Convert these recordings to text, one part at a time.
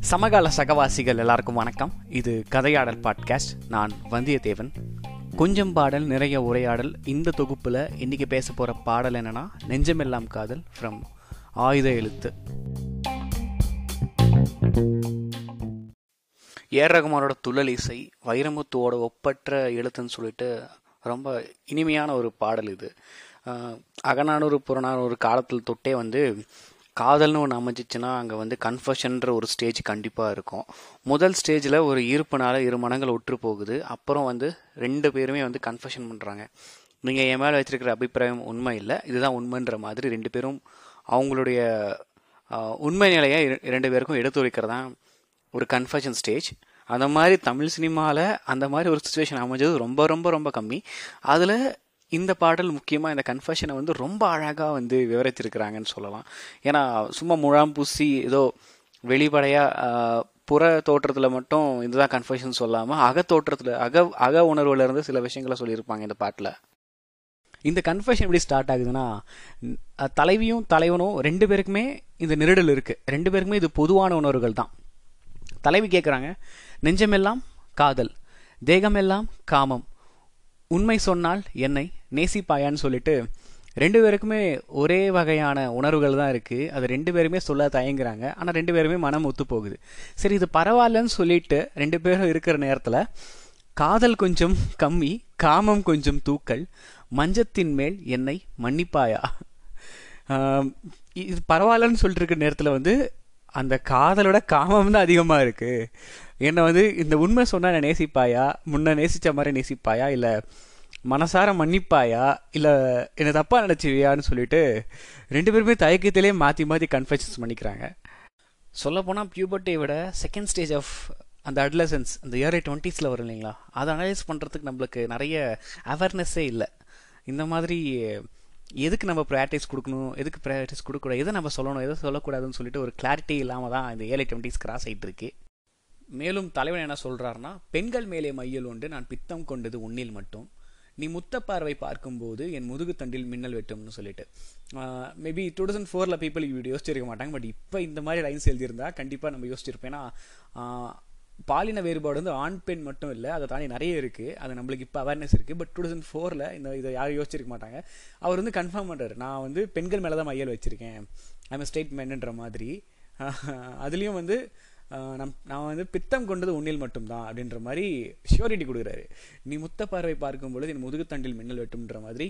சமகால சகவாசிகள் எல்லாருக்கும் வணக்கம். இது கதையாடல் பாட்காஸ்ட் நான் வந்தியத்தேவன். கொஞ்சம் பாடல் நிறைய உரையாடல். இந்த தொகுப்பில் இன்னைக்கு பேச போகிற பாடல் என்னன்னா நெஞ்சமெல்லாம் காதல் ஃப்ரம் ஆயுத எழுத்து. ஏர் ரகுமானோட துள்ளல் இசை வைரமுத்துவோட ஒப்பற்ற எழுத்துன்னு சொல்லிட்டு ரொம்ப இனிமையான ஒரு பாடல் இது. அகநானூறு புறநானூறு காலத்தில் தொட்டே வந்து காதல்னு ஒன்று அமைஞ்சிச்சுன்னா அங்கே வந்து கன்ஃபஷன்ற ஒரு ஸ்டேஜ் கண்டிப்பாக இருக்கும். முதல் ஸ்டேஜில் ஒரு ஈர்ப்புனால இரு மனங்கள் ஒற்று போகுது. அப்புறம் வந்து ரெண்டு பேருமே வந்து கன்ஃபஷன் பண்ணுறாங்க நீங்கள் என் மேலே வச்சுருக்கிற அபிப்பிராயம் உண்மை இல்லை. இதுதான் உண்மைன்ற மாதிரி ரெண்டு பேரும் அவங்களுடைய உண்மை நிலையை ரெண்டு பேருக்கும் எடுத்துரைக்கிறதான் ஒரு கன்ஃபஷன் ஸ்டேஜ். அந்த மாதிரி தமிழ் சினிமாவில் அந்த மாதிரி ஒரு சுச்சுவேஷன் அமைஞ்சது ரொம்ப ரொம்ப ரொம்ப கம்மி. அதில் இந்த பாடல் முக்கியமாக இந்த கன்ஃபஷனை வந்து ரொம்ப அழகாக வந்து விவரித்திருக்கிறாங்கன்னு சொல்லலாம். ஏன்னா சும்மா முழாம் பூசி ஏதோ வெளிப்படையாக புற தோற்றத்தில் மட்டும் இதுதான் கன்ஃபஷன் சொல்லாமல் அக தோற்றத்தில் அக அக உணர்வுலேருந்து சில விஷயங்களை சொல்லியிருப்பாங்க இந்த பாட்டில். இந்த கன்ஃபஷன் எப்படி ஸ்டார்ட் ஆகுதுன்னா தலைவியும் தலைவனும் ரெண்டு பேருக்குமே இந்த நெருடல் இருக்குது ரெண்டு பேருக்குமே இது பொதுவான உணர்வுகள் தான். தலைவி கேட்குறாங்க நெஞ்சமெல்லாம் காதல் தேகமெல்லாம் காமம். உண்மை சொன்னால் என்னை நேசிப்பாயான்னு சொல்லிட்டு ரெண்டு பேருக்குமே ஒரே வகையான உணர்வுகள் தான் இருக்குது அது ரெண்டு பேருமே சொல்ல தயங்குறாங்க. ஆனால் ரெண்டு பேருமே மனம் ஒத்து போகுது. சரி இது பரவாயில்லன்னு சொல்லிட்டு ரெண்டு பேரும் இருக்கிற நேரத்தில் காதல் கொஞ்சம் கம்மி காமம் கொஞ்சம் தூக்கல் மஞ்சத்தின் மேல் என்னை மன்னிப்பாயா? இது பரவாயில்லன்னு சொல்லிட்டு இருக்கிற நேரத்தில் வந்து அந்த காதலோட காமம் தான் அதிகமாக இருக்குது என்னை வந்து இந்த உண்மை சொன்னால் என்னை நேசிப்பாயா? முன்ன நேசித்த மாதிரி நேசிப்பாயா? இல்லை மனசார மன்னிப்பாயா? இல்லை என்னை தப்பாக நினச்சிவியான்னு சொல்லிட்டு ரெண்டு பேருமே தயக்கத்திலே மாற்றி மாற்றி கன்ஃபெஷன்ஸ் பண்ணிக்கிறாங்க சொல்லப்போனால் பியூபர்ட்டியை விட செகண்ட் ஸ்டேஜ் ஆஃப் அந்த அட்லசன்ஸ் அந்த இயர் டுவெண்ட்டீஸில் வரும் இல்லைங்களா? அதை அனலைஸ் பண்ணுறதுக்கு நம்மளுக்கு நிறைய அவேர்னஸ்ஸே இல்லை. இந்த மாதிரி எதுக்கு நம்ம ப்ரையாரிட்டிஸ் கொடுக்கணும்? எதுக்கு ப்ரையாரிட்டிஸ் கொடுக்கக்கூடாது? எதை நம்ம சொல்லணும்? எதை சொல்லக்கூடாதுன்னு சொல்லிட்டு ஒரு கிளாரிட்டி இல்லாமல் தான் இந்த ஏழை டுவெண்ட்டிஸ் கிராஸ் ஆகிட்டு இருக்கு. மேலும் தலைவன் என்ன சொல்கிறாருன்னா பெண்கள் மேலே மையல் உண்டு நான் பித்தம் கொண்டது உன்னில் மட்டும். நீ முத்த பார்வை பார்க்கும்போது என் முதுகு தண்டில் மின்னல் வெட்டும்னு சொல்லிட்டு. மேபி டூ தௌசண்ட் ஃபோரில் பீப்புள் இப்படி யோசிச்சிருக்க மாட்டாங்க பட் இப்போ இந்த மாதிரி லைன்ஸ் எழுதியிருந்தா கண்டிப்பாக நம்ம யோசிச்சிருப்பேன்னா பாலின வேறுபாடு வந்து ஆண் பெண் மட்டும் இல்லை அதை தாண்டி நிறைய இருக்குது அது நம்மளுக்கு இப்போ அவேர்னஸ் இருக்குது பட் டூ தௌசண்ட் ஃபோரில் இந்த இதை யாரும் யோசிச்சிருக்க மாட்டாங்க. அவர் வந்து கன்ஃபார்ம் பண்ணுறாரு நான் வந்து பெண்கள் மேலே தான் மையல் வச்சுருக்கேன். ஐம் ஸ்டேட்மெண்ட்ன்ற மாதிரி. அதுலேயும் வந்து நம் நான் வந்து பித்தம் கொண்டது உன்னில் மட்டும்தான் அப்படின்ற மாதிரி ஷியோரிட்டி கொடுக்குறாரு. நீ முத்த பார்வை பார்க்கும் பொழுது என் முதுகுத்தண்டில் மின்னல் வெட்டும்ன்ற மாதிரி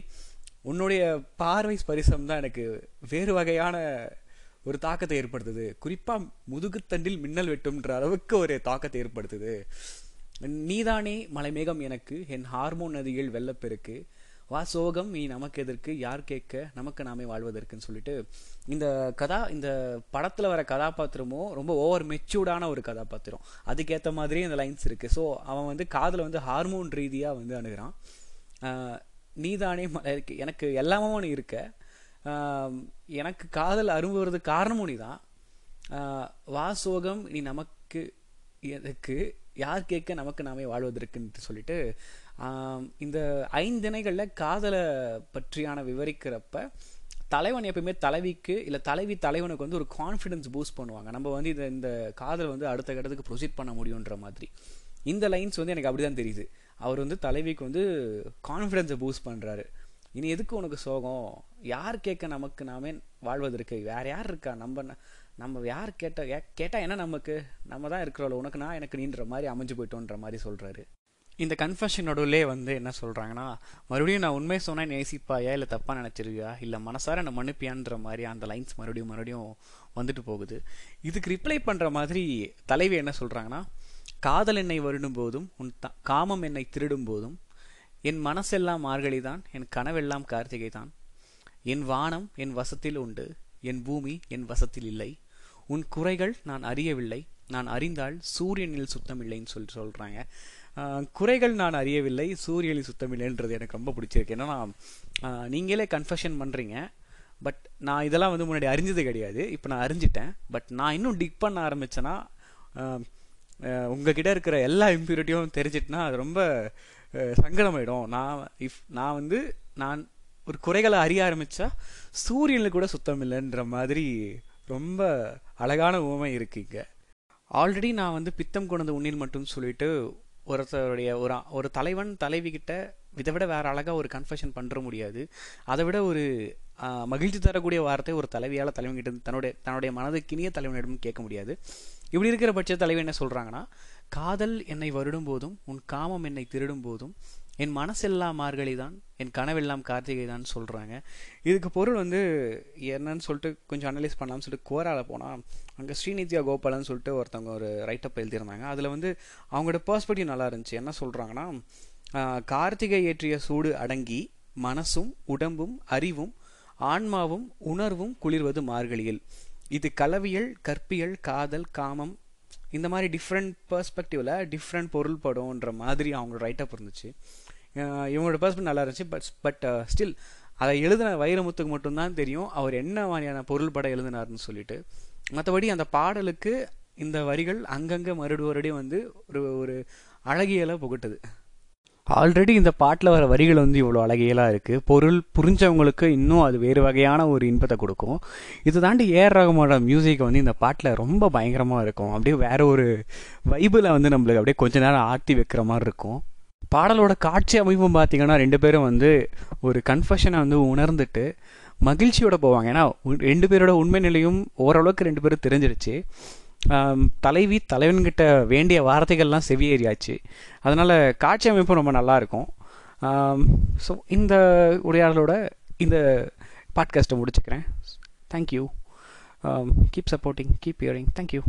உன்னுடைய பார்வை ஸ்பரிசம் தான் எனக்கு வேறு வகையான ஒரு தாக்கத்தை ஏற்படுத்துது. குறிப்பாக முதுகுத்தண்டில் மின்னல் வெட்டும்ன்ற அளவுக்கு ஒரு தாக்கத்தை ஏற்படுத்துது. நீதானே மலைமேகம் எனக்கு என் ஹார்மோன் நதியில் வெள்ளப்பெருக்கு. வா சோகம் நீ நமக்கு எதற்கு யார் கேட்க நமக்கு நாமே வாழ்வதற்குன்னு சொல்லிட்டு இந்த கதா இந்த படத்தில் வர கதாபாத்திரமும் ரொம்ப ஓவர் மெச்சூர்டான ஒரு கதாபாத்திரம். அதுக்கேற்ற மாதிரி இந்த லைன்ஸ் இருக்குது ஸோ அவன் வந்து காதில் வந்து ஹார்மோன் ரீதியாக வந்து அணுகிறான். நீதானே எனக்கு எல்லாமும் நீ இருக்க. எனக்கு காதல் அரும்புவது காரணமும் நீ தான். வா சோகம் நீ நமக்கு எதுக்கு யார் கேட்க நமக்கு நாமே வாழ்வதற்குன்ட்டு சொல்லிட்டு இந்த ஐந்திணைகளில் காதலை பற்றியான விவரிக்கிறப்ப தலைவன் எப்பயுமே தலைவிக்கு இல்லை தலைவி தலைவனுக்கு வந்து ஒரு கான்ஃபிடன்ஸ் பூஸ்ட் பண்ணுவாங்க. நம்ம வந்து இந்த இந்த காதல் வந்து அடுத்த கட்டத்துக்கு ப்ரொசீட் பண்ண முடியுன்ற மாதிரி. இந்த லைன்ஸ் வந்து எனக்கு அப்படிதான் தெரியுது. அவர் வந்து தலைவிக்கு வந்து கான்ஃபிடென்ஸை பூஸ்ட் பண்ணுறாரு இனி எதுக்கு உனக்கு சோகம்? யார் கேட்க நமக்கு நாமே வாழ்வதற்கு? வேற யார் இருக்கா? நம்ம நம்ம யார் கேட்ட கேட்டால் என்ன நமக்கு? நம்ம தான் இருக்கிறோம்ல உனக்கு நான் எனக்கு நீன்ற மாதிரி அமைஞ்சு போயிட்டோன்ற மாதிரி சொல்கிறாரு இந்த கன்ஃபஷன் நடுவிலே வந்து என்ன சொல்கிறாங்கன்னா மறுபடியும் நான் உண்மை சொன்னால் நேசிப்பாயா? இல்லை தப்பாக நினச்சிருவியா? இல்லை மனசார நான் மன்னிப்பியான்ற மாதிரி அந்த லைன்ஸ் மறுபடியும் மறுபடியும் வந்துட்டு போகுது. இதுக்கு ரிப்ளை பண்ணுற மாதிரி தலைவி என்ன சொல்கிறாங்கன்னா காதல் என்னை வருடும் போதும் உன் த காமம் என்னை திருடும் போதும் என் மனசெல்லாம் மார்கழி தான் என் கனவெல்லாம் கார்த்திகை தான் என் வானம் என் வசத்தில் உண்டு என் பூமி என் வசத்தில் இல்லை. உன் குறைகள் நான் அறியவில்லை. நான் அறிந்தால் சூரியனில் சுத்தமில்லைன்னு சொல்லி சொல்கிறாங்க குறைகள் நான் அறியவில்லை சூரியனில் சுத்தமில்லைன்றது எனக்கு ரொம்ப பிடிச்சிருக்கு. ஏன்னா நீங்களே கன்ஃபஷன் பண்ணுறீங்க பட் நான் இதெல்லாம் வந்து முன்னாடி அறிஞ்சது கிடையாது. இப்போ நான் அறிஞ்சிட்டேன் பட் நான் இன்னும் டிக் பண்ண ஆரம்பித்தேன்னா உங்ககிட்ட இருக்கிற எல்லா இம்ப்யூரிட்டியும் தெரிஞ்சிட்டுனா அது ரொம்ப சங்கடமாயிடும். நான் இஃப் நான் வந்து நான் ஒரு குறைகளை அறிய ஆரம்பித்தா சூரியனில் கூட சுத்தம் இல்லைன்ற மாதிரி ரொம்ப அழகான உவமை இருக்குங்க ஆல்ரெடி நான் வந்து பித்தம் கொண்டது உன்னில் மட்டும் சொல்லிட்டு ஒருத்தருடைய ஒரு ஒரு தலைவன் தலைவி கிட்ட இதை விட வேற அழகாக ஒரு கன்ஃபெஷன் பண்ணுற முடியாது. அதை விட ஒரு மகிழ்ச்சி தரக்கூடிய வார்த்தை ஒரு தலைவியால் தலைவன்கிட்ட தன்னுடைய தன்னுடைய மனதுக்கினிய தலைவனிடம் கேட்க முடியாது. இப்படி இருக்கிற பட்ச தலைவன் என்ன சொல்கிறாங்கன்னா காதல் என்னை வருடும் போதும் உன் காமம் என்னை திருடும் போதும் என் மனசெல்லாம் மார்கழி தான் என் கனவெல்லாம் கார்த்திகை தான் சொல்கிறாங்க இதுக்கு பொருள் வந்து என்னன்னு சொல்லிட்டு கொஞ்சம் அனலைஸ் பண்ணலாம்னு சொல்லிட்டு கோராவில் போனால் அங்கே ஸ்ரீநித்யா கோபாலன்னு சொல்லிட்டு ஒருத்தவங்க ஒரு ரைட்டப் எழுதியிருந்தாங்க. அதில் வந்து அவங்களோட பர்ஸ்பெக்டிவ் நல்லா இருந்துச்சு. என்ன சொல்கிறாங்கன்னா கார்த்திகை ஏற்றிய சூடு அடங்கி மனசும் உடம்பும் அறிவும் ஆன்மாவும் உணர்வும் குளிர்வது மார்கழியில். இது கலவியல் கற்பியல் காதல் காமம் இந்த மாதிரி டிஃப்ரெண்ட் பர்ஸ்பெக்டிவில் டிஃப்ரெண்ட் பொருள்படும்ன்ற மாதிரி அவங்களோட ரைட்டப் இருந்துச்சு. இவங்களோட பர்ஸ்பெக்ட் நல்லா இருந்துச்சு. பட் பட் ஸ்டில் அதை எழுதின வைரமுத்துக்கு மட்டும்தான் தெரியும். அவர் என்ன மாதிரியான பொருள் படம் எழுதினார்னு சொல்லிட்டு. மற்றபடி அந்த பாடலுக்கு இந்த வரிகள் அங்கங்கே மறுபடி மறுபடியும் வந்து ஒரு ஒரு அழகியலை புகட்டுது. ஆல்ரெடி இந்த பாட்டில் வர வரிகள் வந்து இவ்வளோ அழகியலாக இருக்குது பொருள் புரிஞ்சவங்களுக்கு இன்னும் அது வேறு வகையான ஒரு இன்பத்தை கொடுக்கும். இது தாண்டி ஏஆர் ரகுமானோட மியூசிக் வந்து இந்த பாட்டில் ரொம்ப பயங்கரமாக இருக்கும். அப்படியே வேற ஒரு வைபில் வந்து நம்மளுக்கு அப்படியே கொஞ்ச நேரம் ஆட்டி வைக்கிற மாதிரி இருக்கும். பாடலோட காட்சி அமைப்பும் பார்த்தீங்கன்னா ரெண்டு பேரும் வந்து ஒரு கன்ஃபஷனை வந்து உணர்ந்துட்டு மகிழ்ச்சியோட போவாங்க. ஏன்னா ரெண்டு பேரோட உண்மை நிலையும் ஓரளவுக்கு ரெண்டு பேரும் தெரிஞ்சிருச்சு. தலைவி தலைவன்கிட்ட வேண்டிய வார்த்தைகள்லாம் செவியேறியாச்சு அதனால் காட்சி அமைப்பும் ரொம்ப நல்லாயிருக்கும். ஸோ இந்த உரையாடலோட இந்த பாட்காஸ்ட்டை முடிச்சுக்கிறேன். Thank you keep supporting keep hearing thank you